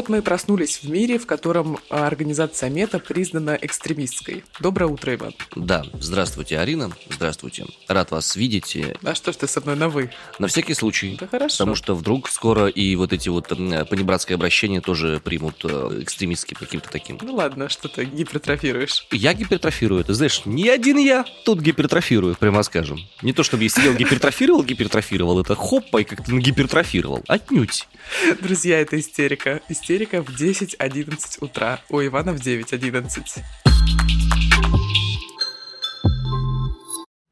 Вот мы и проснулись в мире, в котором организация Мета признана экстремистской. Доброе утро, Иван. Да, здравствуйте, Арина. Здравствуйте. Рад вас видеть. А что ж ты со мной на «вы»? На всякий случай. Да хорошо. Потому что вдруг скоро и вот эти вот понебратские обращения тоже примут э, экстремистским каким-то таким. Ну ладно, что ты гипертрофируешь. Я гипертрофирую. Ты знаешь, не один я тут гипертрофирую, прямо скажем. Не то, чтобы я сидел гипертрофировал, гипертрофировал, это хоппа и как-то гипертрофировал. Отнюдь. Друзья, это истерика. Истерика в 10-11 утра. У Ивана в 9-11.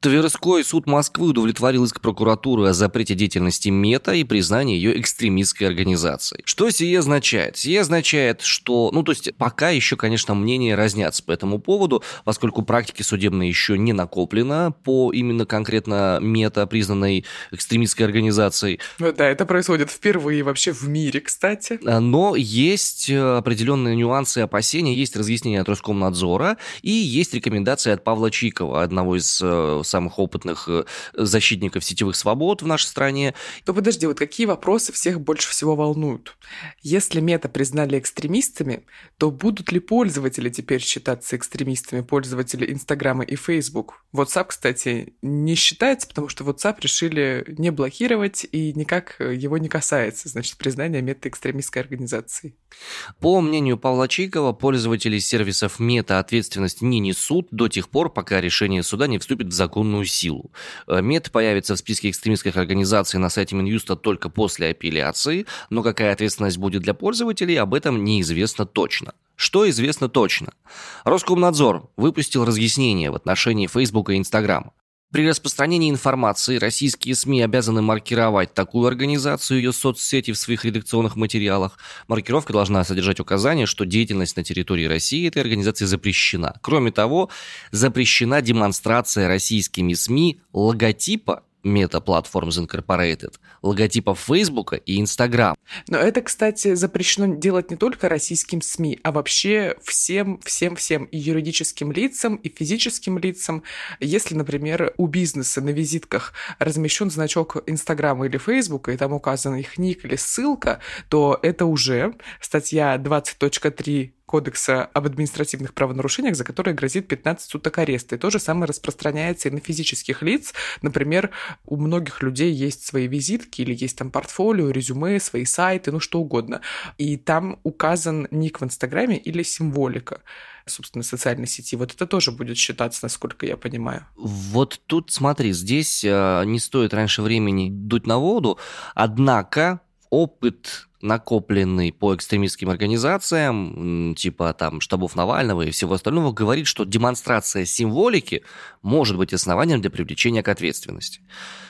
Тверской суд Москвы удовлетворил иск прокуратуры о запрете деятельности МЕТА и признании ее экстремистской организацией. Что сие означает? Сие означает, что, ну то есть пока еще, конечно, мнения разнятся по этому поводу, поскольку практики судебной еще не накоплено по именно конкретно МЕТА, признанной экстремистской организацией. Ну да, это происходит впервые вообще в мире, кстати. А, но есть э, определенные нюансы и опасения, есть разъяснения от Роскомнадзора и есть рекомендации от Павла Чикова, одного из э, самых опытных э, защитников сетевых свобод в нашей стране. То подожди, вот какие вопросы всех больше всего волнуют? Если мета признали экстремистами, то будут ли пользователи теперь считаться экстремистами, пользователи Инстаграма и Фейсбук? WhatsApp, кстати, не считается, потому что WhatsApp решили не блокировать и никак его не касается, значит, признание мета экстремистской организацией. По мнению Павла Чикова, пользователи сервисов мета ответственность не несут до тех пор, пока решение суда не вступит в закон законную силу. Э, МЕД появится в списке экстремистских организаций на сайте Минюста только после апелляции, но какая ответственность будет для пользователей, об этом неизвестно точно. Что известно точно? Роскомнадзор выпустил разъяснение в отношении Facebook и Instagram. При распространении информации российские СМИ обязаны маркировать такую организацию и ее соцсети в своих редакционных материалах. Маркировка должна содержать указание, что деятельность на территории России этой организации запрещена. Кроме того, запрещена демонстрация российскими СМИ логотипа Meta Platforms Incorporated, логотипов Фейсбука и Инстаграм. Но это, кстати, запрещено делать не только российским СМИ, а вообще всем, всем, всем и юридическим лицам, и физическим лицам. Если, например, у бизнеса на визитках размещен значок Инстаграма или Фейсбука, и там указан их ник или ссылка, то это уже статья 20.3 Кодекса об административных правонарушениях, за которые грозит 15 суток ареста. И то же самое распространяется и на физических лиц. Например, у многих людей есть свои визитки или есть там портфолио, резюме, свои сайты, ну что угодно. И там указан ник в Инстаграме или символика собственно, социальной сети. Вот это тоже будет считаться, насколько я понимаю. Вот тут смотри, здесь э, не стоит раньше времени дуть на воду, однако опыт накопленный по экстремистским организациям, типа там штабов Навального и всего остального, говорит, что демонстрация символики может быть основанием для привлечения к ответственности.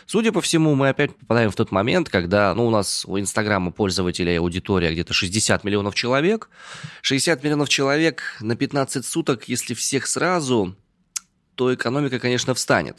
Судя по всему, мы опять попадаем в тот момент, когда ну, у нас у Инстаграма пользователей аудитория где-то 60 миллионов человек. 60 миллионов человек на 15 суток, если всех сразу, то экономика, конечно, встанет.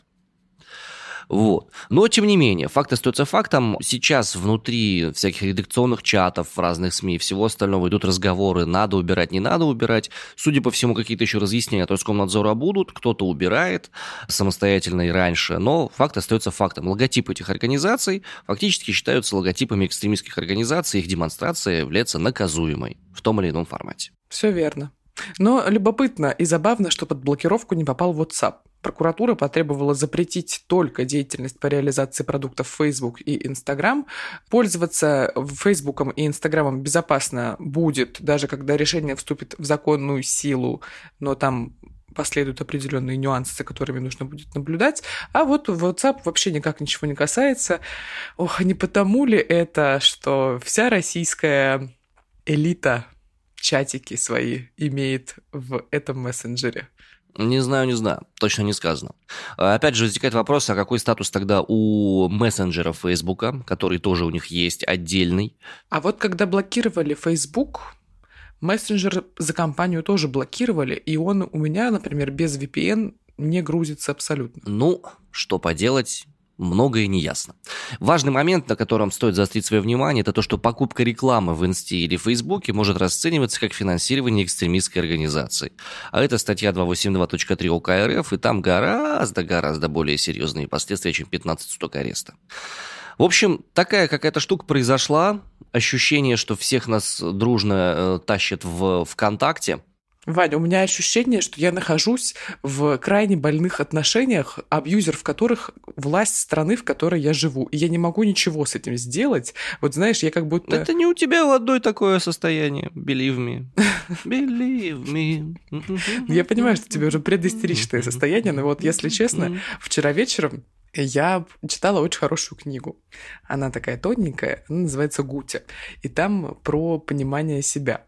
Вот. Но, тем не менее, факт остается фактом. Сейчас внутри всяких редакционных чатов, разных СМИ и всего остального идут разговоры, надо убирать, не надо убирать. Судя по всему, какие-то еще разъяснения от Роскомнадзора будут. Кто-то убирает самостоятельно и раньше. Но факт остается фактом. Логотипы этих организаций фактически считаются логотипами экстремистских организаций. Их демонстрация является наказуемой в том или ином формате. Все верно. Но любопытно и забавно, что под блокировку не попал WhatsApp. Прокуратура потребовала запретить только деятельность по реализации продуктов Facebook и Instagram. Пользоваться Facebook и Instagram безопасно будет, даже когда решение вступит в законную силу, но там последуют определенные нюансы, за которыми нужно будет наблюдать. А вот WhatsApp вообще никак ничего не касается. Ох, не потому ли это, что вся российская элита чатики свои имеет в этом мессенджере? Не знаю, не знаю. Точно не сказано. А, опять же, возникает вопрос, а какой статус тогда у мессенджера Фейсбука, который тоже у них есть отдельный? А вот когда блокировали Facebook, мессенджер за компанию тоже блокировали, и он у меня, например, без VPN не грузится абсолютно. Ну, что поделать, многое не ясно. Важный момент, на котором стоит заострить свое внимание, это то, что покупка рекламы в Инсте или Фейсбуке может расцениваться как финансирование экстремистской организации. А это статья 282.3 УК РФ, и там гораздо-гораздо более серьезные последствия, чем 15 суток ареста. В общем, такая какая-то штука произошла. Ощущение, что всех нас дружно э, тащат в ВКонтакте. Ваня, у меня ощущение, что я нахожусь в крайне больных отношениях, абьюзер в которых власть страны, в которой я живу. И я не могу ничего с этим сделать. Вот знаешь, я как будто... Это не у тебя у одной такое состояние. Believe me. Believe me. Я понимаю, что у тебя уже предистеричное состояние, но вот, если честно, вчера вечером я читала очень хорошую книгу. Она такая тоненькая, она называется «Гутя». И там про понимание себя.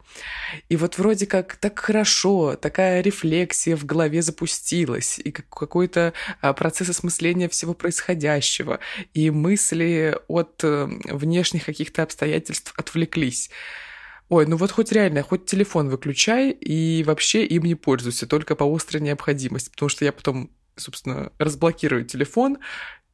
И вот вроде как так хорошо, такая рефлексия в голове запустилась, и какой-то а, процесс осмысления всего происходящего, и мысли от э, внешних каких-то обстоятельств отвлеклись. Ой, ну вот хоть реально, хоть телефон выключай и вообще им не пользуйся, только по острой необходимости, потому что я потом собственно, разблокирует телефон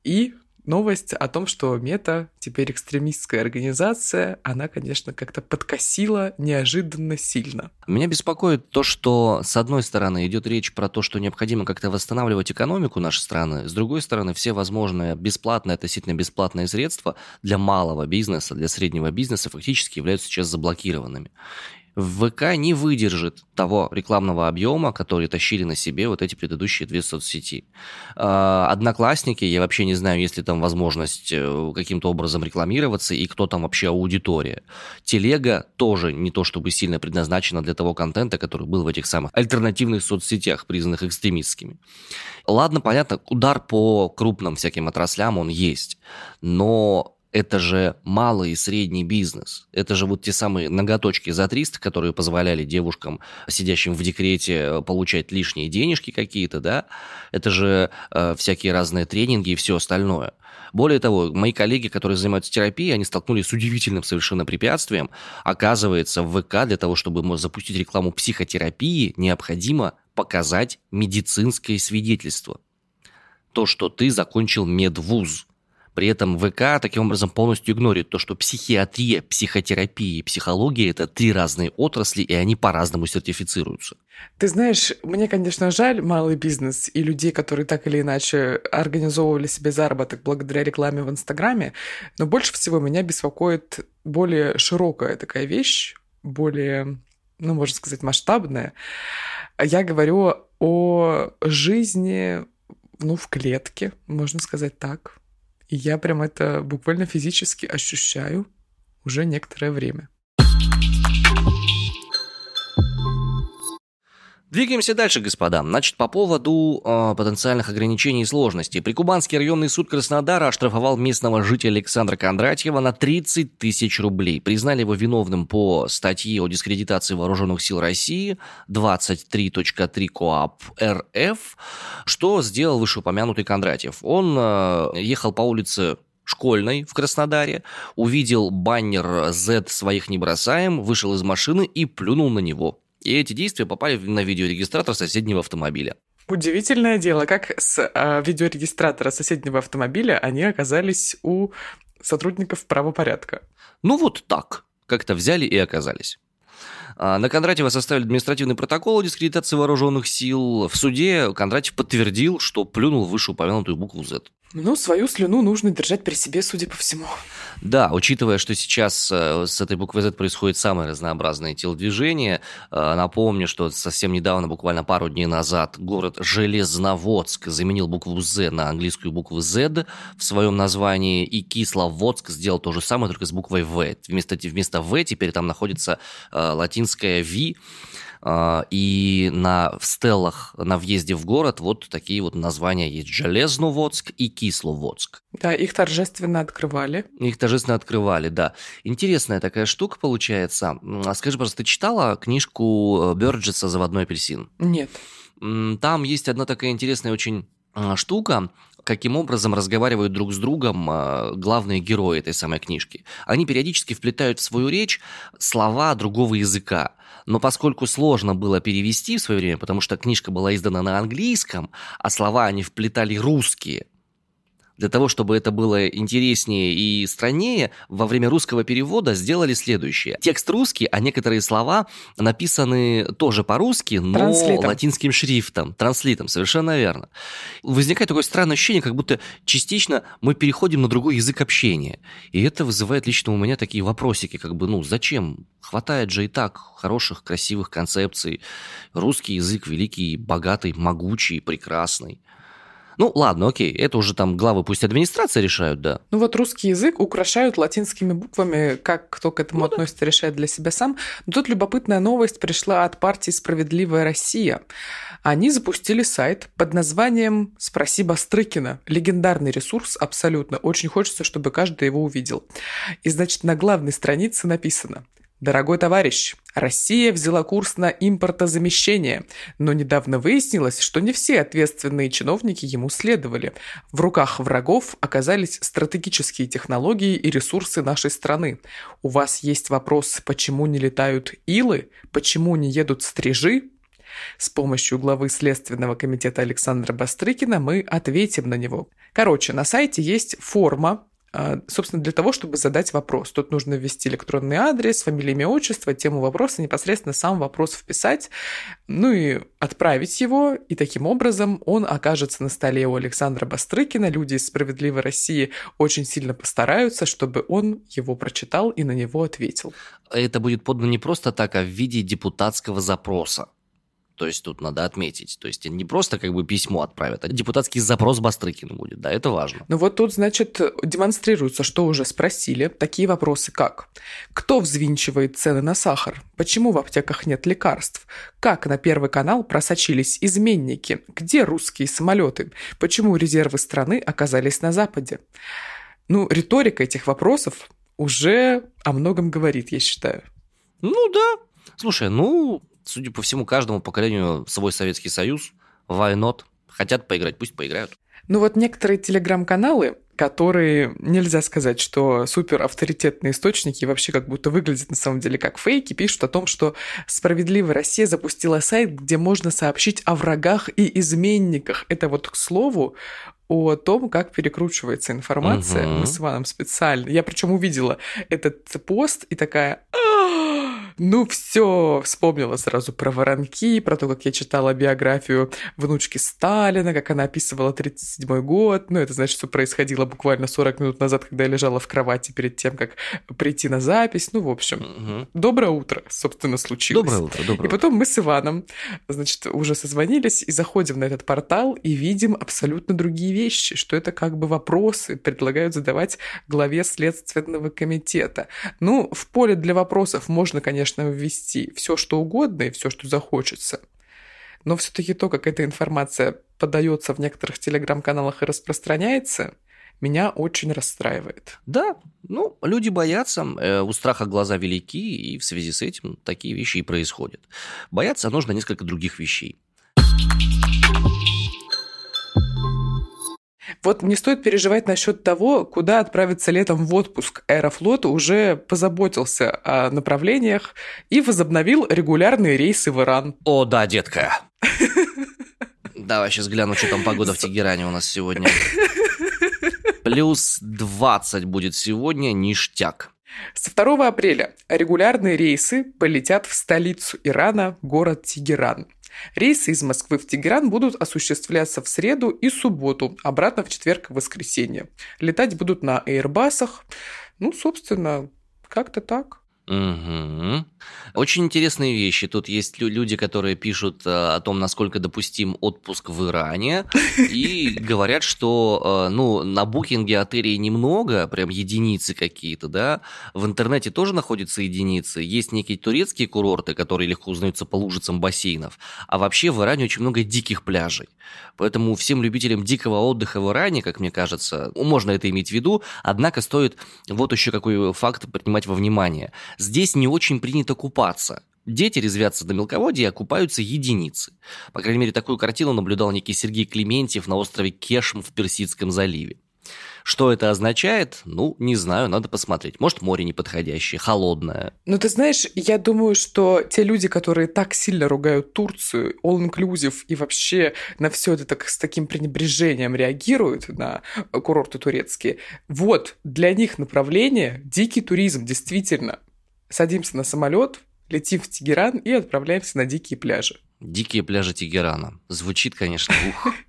и новость о том, что Мета теперь экстремистская организация, она, конечно, как-то подкосила неожиданно сильно. Меня беспокоит то, что, с одной стороны, идет речь про то, что необходимо как-то восстанавливать экономику нашей страны, с другой стороны, все возможные бесплатные, относительно бесплатные средства для малого бизнеса, для среднего бизнеса фактически являются сейчас заблокированными. ВК не выдержит того рекламного объема, который тащили на себе вот эти предыдущие две соцсети. А, одноклассники, я вообще не знаю, есть ли там возможность э, каким-то образом рекламироваться и кто там вообще аудитория. Телега тоже не то чтобы сильно предназначена для того контента, который был в этих самых альтернативных соцсетях, признанных экстремистскими. Ладно, понятно, удар по крупным всяким отраслям он есть, но это же малый и средний бизнес. Это же вот те самые ноготочки за 300, которые позволяли девушкам, сидящим в декрете, получать лишние денежки какие-то, да? Это же э, всякие разные тренинги и все остальное. Более того, мои коллеги, которые занимаются терапией, они столкнулись с удивительным совершенно препятствием. Оказывается, в ВК для того, чтобы запустить рекламу психотерапии, необходимо показать медицинское свидетельство. То, что ты закончил медвуз – при этом ВК таким образом полностью игнорирует то, что психиатрия, психотерапия и психология – это три разные отрасли, и они по-разному сертифицируются. Ты знаешь, мне, конечно, жаль малый бизнес и людей, которые так или иначе организовывали себе заработок благодаря рекламе в Инстаграме, но больше всего меня беспокоит более широкая такая вещь, более, ну, можно сказать, масштабная. Я говорю о жизни, ну, в клетке, можно сказать так, и я прям это буквально физически ощущаю уже некоторое время. Двигаемся дальше, господа. Значит, по поводу э, потенциальных ограничений и сложностей. Прикубанский районный суд Краснодара оштрафовал местного жителя Александра Кондратьева на 30 тысяч рублей. Признали его виновным по статье о дискредитации вооруженных сил России 23.3 КОАП РФ. Что сделал вышеупомянутый Кондратьев? Он э, ехал по улице школьной в Краснодаре, увидел баннер Z своих не бросаем, вышел из машины и плюнул на него. И эти действия попали на видеорегистратор соседнего автомобиля. Удивительное дело, как с э, видеорегистратора соседнего автомобиля они оказались у сотрудников правопорядка. Ну вот так. Как-то взяли и оказались. А, на Кондратьева составили административный протокол о дискредитации вооруженных сил. В суде Кондратьев подтвердил, что плюнул в вышеупомянутую букву Z. Ну, свою слюну нужно держать при себе, судя по всему. Да, учитывая, что сейчас э, с этой буквой Z происходят самые разнообразные телодвижения, э, напомню, что совсем недавно, буквально пару дней назад, город Железноводск заменил букву Z на английскую букву Z в своем названии, и Кисловодск сделал то же самое, только с буквой V. Вместо, вместо V теперь там находится э, латинская V. А, и на в стеллах на въезде в город вот такие вот названия есть. Железноводск и Кисловодск. Да, их торжественно открывали. Их торжественно открывали, да. Интересная такая штука получается. А скажи, просто, ты читала книжку э, Бёрджеса «Заводной апельсин»? Нет. Там есть одна такая интересная очень а, штука, каким образом разговаривают друг с другом а, главные герои этой самой книжки. Они периодически вплетают в свою речь слова другого языка. Но поскольку сложно было перевести в свое время, потому что книжка была издана на английском, а слова они вплетали русские, для того, чтобы это было интереснее и страннее, во время русского перевода сделали следующее. Текст русский, а некоторые слова написаны тоже по-русски, но транслитом. латинским шрифтом, транслитом, совершенно верно. Возникает такое странное ощущение, как будто частично мы переходим на другой язык общения. И это вызывает лично у меня такие вопросики, как бы, ну, зачем? Хватает же и так хороших, красивых концепций. Русский язык великий, богатый, могучий, прекрасный. Ну, ладно, окей, это уже там главы пусть администрация решают, да. Ну вот русский язык украшают латинскими буквами, как кто к этому ну, относится, да. решает для себя сам. Но тут любопытная новость пришла от партии «Справедливая Россия». Они запустили сайт под названием «Спроси Бастрыкина». Легендарный ресурс абсолютно. Очень хочется, чтобы каждый его увидел. И, значит, на главной странице написано – Дорогой товарищ, Россия взяла курс на импортозамещение, но недавно выяснилось, что не все ответственные чиновники ему следовали. В руках врагов оказались стратегические технологии и ресурсы нашей страны. У вас есть вопрос, почему не летают илы, почему не едут стрижи? С помощью главы Следственного комитета Александра Бастрыкина мы ответим на него. Короче, на сайте есть форма, собственно, для того, чтобы задать вопрос. Тут нужно ввести электронный адрес, фамилия, имя, отчество, тему вопроса, непосредственно сам вопрос вписать, ну и отправить его, и таким образом он окажется на столе у Александра Бастрыкина. Люди из «Справедливой России» очень сильно постараются, чтобы он его прочитал и на него ответил. Это будет подано не просто так, а в виде депутатского запроса. То есть тут надо отметить. То есть не просто как бы письмо отправят, а депутатский запрос Бастрыкину будет. Да, это важно. Ну вот тут, значит, демонстрируется, что уже спросили. Такие вопросы как Кто взвинчивает цены на сахар? Почему в аптеках нет лекарств? Как на Первый канал просочились изменники? Где русские самолеты? Почему резервы страны оказались на Западе? Ну, риторика этих вопросов уже о многом говорит, я считаю. Ну да. Слушай, ну, судя по всему, каждому поколению свой Советский Союз, why not? Хотят поиграть, пусть поиграют. Ну вот некоторые телеграм-каналы, которые нельзя сказать, что супер авторитетные источники вообще как будто выглядят на самом деле как фейки, пишут о том, что «Справедливая Россия» запустила сайт, где можно сообщить о врагах и изменниках. Это вот, к слову, о том, как перекручивается информация. Угу. Мы с Иваном специально. Я причем увидела этот пост и такая... Ну все, вспомнила сразу про воронки, про то, как я читала биографию внучки Сталина, как она описывала 37 год. Ну это значит, что происходило буквально 40 минут назад, когда я лежала в кровати перед тем, как прийти на запись. Ну, в общем, угу. доброе утро, собственно, случилось. Доброе утро, доброе И потом мы с Иваном, значит, уже созвонились и заходим на этот портал и видим абсолютно другие вещи, что это как бы вопросы предлагают задавать главе Следственного комитета. Ну, в поле для вопросов можно, конечно, конечно, ввести все, что угодно и все, что захочется. Но все-таки то, как эта информация подается в некоторых телеграм-каналах и распространяется, меня очень расстраивает. Да, ну, люди боятся, э, у страха глаза велики, и в связи с этим такие вещи и происходят. Бояться нужно несколько других вещей. Вот не стоит переживать насчет того, куда отправиться летом в отпуск. Аэрофлот уже позаботился о направлениях и возобновил регулярные рейсы в Иран. О, да, детка. Давай сейчас гляну, что там погода в Тегеране у нас сегодня. Плюс 20 будет сегодня, ништяк. С 2 апреля регулярные рейсы полетят в столицу Ирана, город Тегеран. Рейсы из Москвы в Тегеран будут осуществляться в среду и субботу, обратно в четверг и воскресенье. Летать будут на эйрбасах. Ну, собственно, как-то так. Угу. Очень интересные вещи. Тут есть люди, которые пишут э, о том, насколько допустим отпуск в Иране, и говорят, что э, ну, на букинге отелей немного, прям единицы какие-то, да. В интернете тоже находятся единицы. Есть некие турецкие курорты, которые легко узнаются по лужицам бассейнов. А вообще в Иране очень много диких пляжей. Поэтому всем любителям дикого отдыха в Иране, как мне кажется, можно это иметь в виду, однако стоит вот еще какой факт принимать во внимание – Здесь не очень принято купаться. Дети резвятся до мелководья, а купаются единицы. По крайней мере, такую картину наблюдал некий Сергей Клементьев на острове Кешм в Персидском заливе. Что это означает? Ну, не знаю, надо посмотреть. Может, море неподходящее, холодное. Ну, ты знаешь, я думаю, что те люди, которые так сильно ругают Турцию, all-inclusive и вообще на все это так, с таким пренебрежением реагируют на курорты турецкие, вот, для них направление – дикий туризм, действительно. Садимся на самолет, летим в Тегеран и отправляемся на дикие пляжи. Дикие пляжи Тегерана. Звучит, конечно, ух.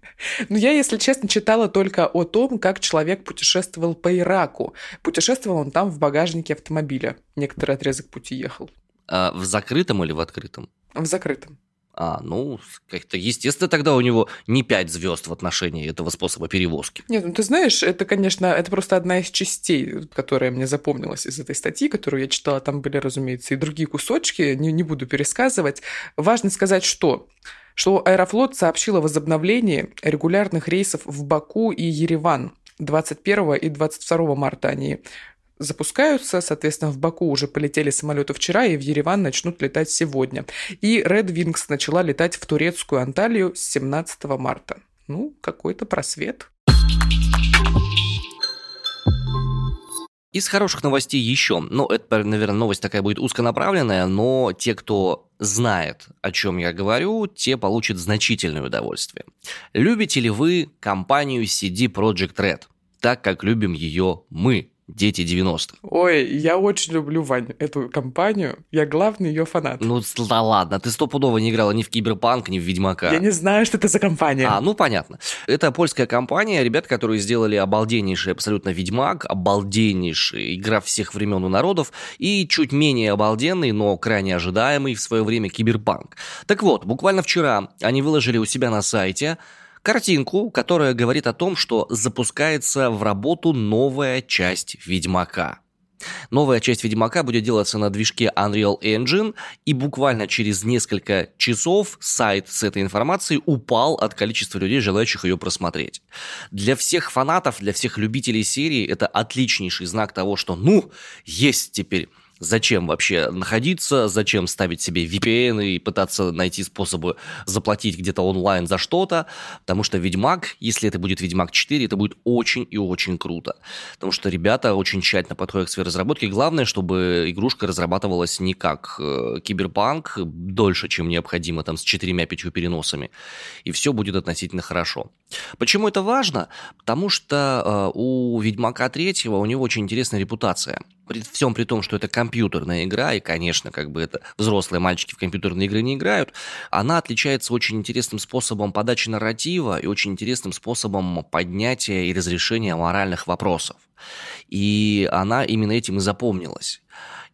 Ну, я, если честно, читала только о том, как человек путешествовал по Ираку. Путешествовал он там в багажнике автомобиля. Некоторый отрезок пути ехал. А в закрытом или в открытом? В закрытом. А, ну, как-то естественно, тогда у него не пять звезд в отношении этого способа перевозки. Нет, ну ты знаешь, это, конечно, это просто одна из частей, которая мне запомнилась из этой статьи, которую я читала. Там были, разумеется, и другие кусочки, не, не буду пересказывать. Важно сказать, что что Аэрофлот сообщил о возобновлении регулярных рейсов в Баку и Ереван 21 и 22 марта они запускаются. Соответственно, в Баку уже полетели самолеты вчера, и в Ереван начнут летать сегодня. И Red Wings начала летать в турецкую Анталию с 17 марта. Ну, какой-то просвет. Из хороших новостей еще, ну, это, наверное, новость такая будет узконаправленная, но те, кто знает, о чем я говорю, те получат значительное удовольствие. Любите ли вы компанию CD Projekt Red, так как любим ее мы, Дети 90-х. Ой, я очень люблю, Вань, эту компанию. Я главный ее фанат. Ну, да ладно, ты стопудово не играла ни в Киберпанк, ни в Ведьмака. Я не знаю, что это за компания. А, ну понятно. Это польская компания, ребят, которые сделали обалденнейший абсолютно Ведьмак, обалденнейший игра всех времен и народов, и чуть менее обалденный, но крайне ожидаемый в свое время Киберпанк. Так вот, буквально вчера они выложили у себя на сайте картинку, которая говорит о том, что запускается в работу новая часть Ведьмака. Новая часть Ведьмака будет делаться на движке Unreal Engine, и буквально через несколько часов сайт с этой информацией упал от количества людей, желающих ее просмотреть. Для всех фанатов, для всех любителей серии это отличнейший знак того, что ну, есть теперь Зачем вообще находиться, зачем ставить себе VPN и пытаться найти способы заплатить где-то онлайн за что-то, потому что Ведьмак, если это будет Ведьмак 4, это будет очень и очень круто, потому что ребята очень тщательно подходят к своей разработке, главное, чтобы игрушка разрабатывалась не как э, Киберпанк, дольше, чем необходимо, там, с четырьмя-пятью переносами, и все будет относительно хорошо. Почему это важно? Потому что э, у Ведьмака 3 у него очень интересная репутация – при всем при том, что это компьютерная игра, и, конечно, как бы это взрослые мальчики в компьютерные игры не играют, она отличается очень интересным способом подачи нарратива и очень интересным способом поднятия и разрешения моральных вопросов. И она именно этим и запомнилась.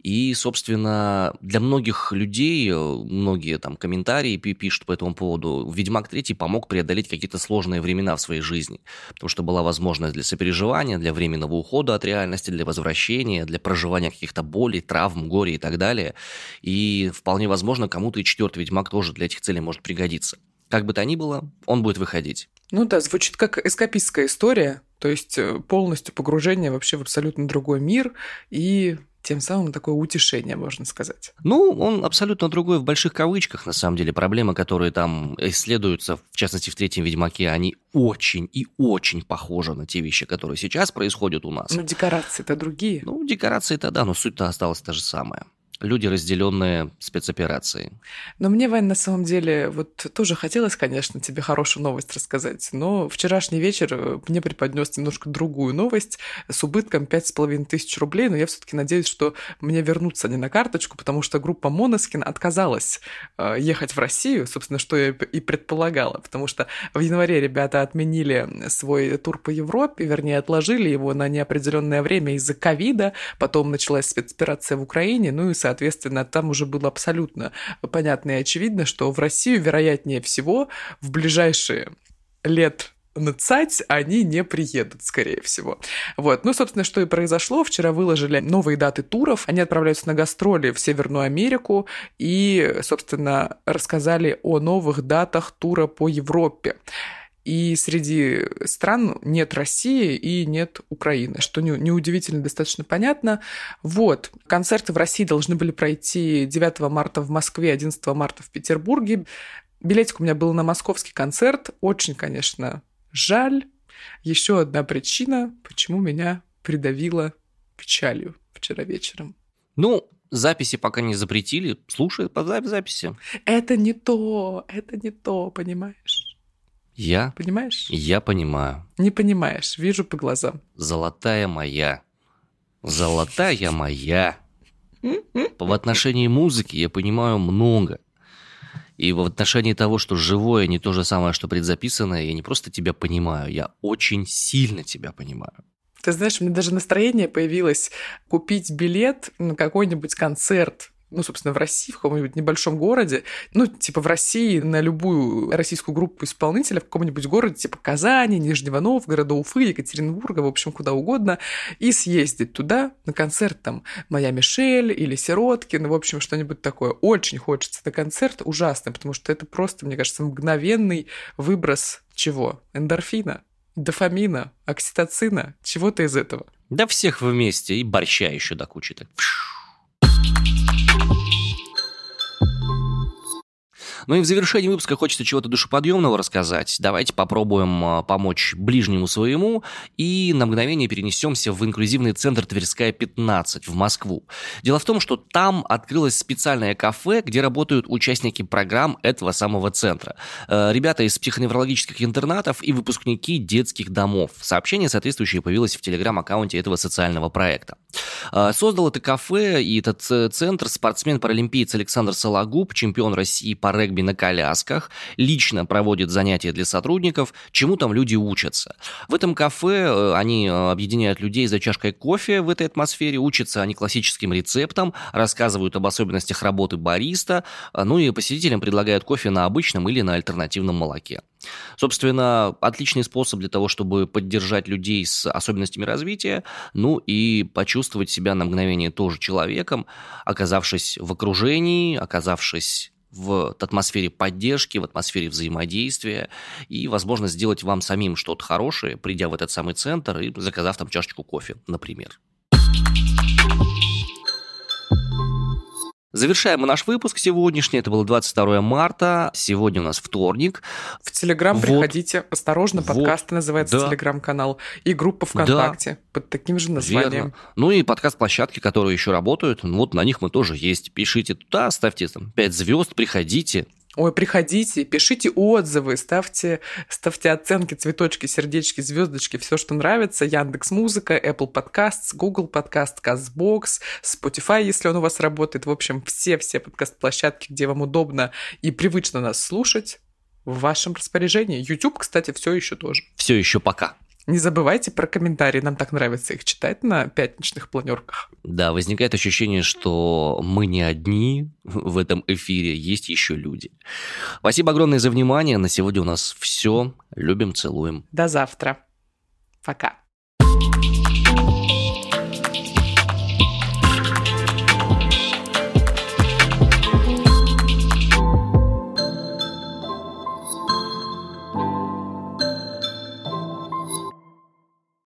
И, собственно, для многих людей, э, многие там комментарии пишут по этому поводу, «Ведьмак 3» помог преодолеть какие-то сложные времена в своей жизни, потому что была возможность для сопереживания, для временного ухода от реальности, для возвращения, для проживания каких-то болей, травм, горя и так далее. И вполне возможно, кому-то и четвертый «Ведьмак» тоже для этих целей может пригодиться. Как бы то ни было, он будет выходить. Ну да, звучит как эскапистская история, то есть э, полностью погружение вообще в абсолютно другой мир и тем самым такое утешение, можно сказать. Ну, он абсолютно другой в больших кавычках, на самом деле. Проблемы, которые там исследуются, в частности, в третьем «Ведьмаке», они очень и очень похожи на те вещи, которые сейчас происходят у нас. Ну, декорации-то другие. Ну, декорации-то да, но суть-то осталась та же самая люди, разделенные спецоперацией. Но мне, Вань, на самом деле, вот тоже хотелось, конечно, тебе хорошую новость рассказать, но вчерашний вечер э, мне преподнес немножко другую новость с убытком 5,5 тысяч рублей, но я все таки надеюсь, что мне вернутся не на карточку, потому что группа Моноскин отказалась э, ехать в Россию, собственно, что я и предполагала, потому что в январе ребята отменили свой тур по Европе, вернее, отложили его на неопределенное время из-за ковида, потом началась спецоперация в Украине, ну и, соответственно, там уже было абсолютно понятно и очевидно, что в Россию, вероятнее всего, в ближайшие лет нацать они не приедут, скорее всего. Вот. Ну, собственно, что и произошло. Вчера выложили новые даты туров. Они отправляются на гастроли в Северную Америку и, собственно, рассказали о новых датах тура по Европе. И среди стран нет России и нет Украины, что неудивительно, достаточно понятно. Вот, концерты в России должны были пройти 9 марта в Москве, 11 марта в Петербурге. Билетик у меня был на московский концерт. Очень, конечно, жаль. Еще одна причина, почему меня придавило печалью вчера вечером. Ну, записи пока не запретили, слушай по записи. Это не то, это не то, понимаешь? Я? Понимаешь? Я понимаю. Не понимаешь, вижу по глазам. Золотая моя. Золотая моя. В отношении музыки я понимаю много. И в отношении того, что живое не то же самое, что предзаписанное, я не просто тебя понимаю, я очень сильно тебя понимаю. Ты знаешь, у меня даже настроение появилось купить билет на какой-нибудь концерт ну, собственно, в России, в каком-нибудь небольшом городе, ну, типа в России на любую российскую группу исполнителя в каком-нибудь городе, типа Казани, Нижнего Новгорода, Уфы, Екатеринбурга, в общем, куда угодно, и съездить туда на концерт там «Моя Мишель» или «Сироткин», в общем, что-нибудь такое. Очень хочется на концерт, ужасно, потому что это просто, мне кажется, мгновенный выброс чего? Эндорфина, дофамина, окситоцина, чего-то из этого. Да всех вместе, и борща еще до кучи-то. Ну и в завершении выпуска хочется чего-то душеподъемного рассказать. Давайте попробуем а, помочь ближнему своему и на мгновение перенесемся в инклюзивный центр Тверская 15 в Москву. Дело в том, что там открылось специальное кафе, где работают участники программ этого самого центра. Э, ребята из психоневрологических интернатов и выпускники детских домов. Сообщение соответствующее появилось в телеграм-аккаунте этого социального проекта. Э, создал это кафе и этот э, центр спортсмен-паралимпиец Александр Сологуб, чемпион России по регби регби на колясках, лично проводит занятия для сотрудников, чему там люди учатся. В этом кафе э, они э, объединяют людей за чашкой кофе в этой атмосфере, учатся они классическим рецептам, рассказывают об особенностях работы бариста, э, ну и посетителям предлагают кофе на обычном или на альтернативном молоке. Собственно, отличный способ для того, чтобы поддержать людей с особенностями развития, ну и почувствовать себя на мгновение тоже человеком, оказавшись в окружении, оказавшись в атмосфере поддержки, в атмосфере взаимодействия и, возможно, сделать вам самим что-то хорошее, придя в этот самый центр и заказав там чашечку кофе, например. Завершаем мы наш выпуск сегодняшний. Это было 22 марта. Сегодня у нас вторник. В Телеграм вот. приходите. Осторожно, вот. подкасты называется да. Телеграм-канал. И группа ВКонтакте да. под таким же названием. Верно. Ну и подкаст-площадки, которые еще работают. Вот на них мы тоже есть. Пишите туда, ставьте там 5 звезд, приходите. Ой, приходите, пишите отзывы, ставьте, ставьте оценки, цветочки, сердечки, звездочки, все, что нравится. Яндекс Музыка, Apple Podcasts, Google Podcast, CastBox, Spotify, если он у вас работает. В общем, все-все подкаст-площадки, где вам удобно и привычно нас слушать, в вашем распоряжении. YouTube, кстати, все еще тоже. Все еще пока. Не забывайте про комментарии, нам так нравится их читать на пятничных планерках. Да, возникает ощущение, что мы не одни в этом эфире, есть еще люди. Спасибо огромное за внимание, на сегодня у нас все. Любим, целуем. До завтра. Пока.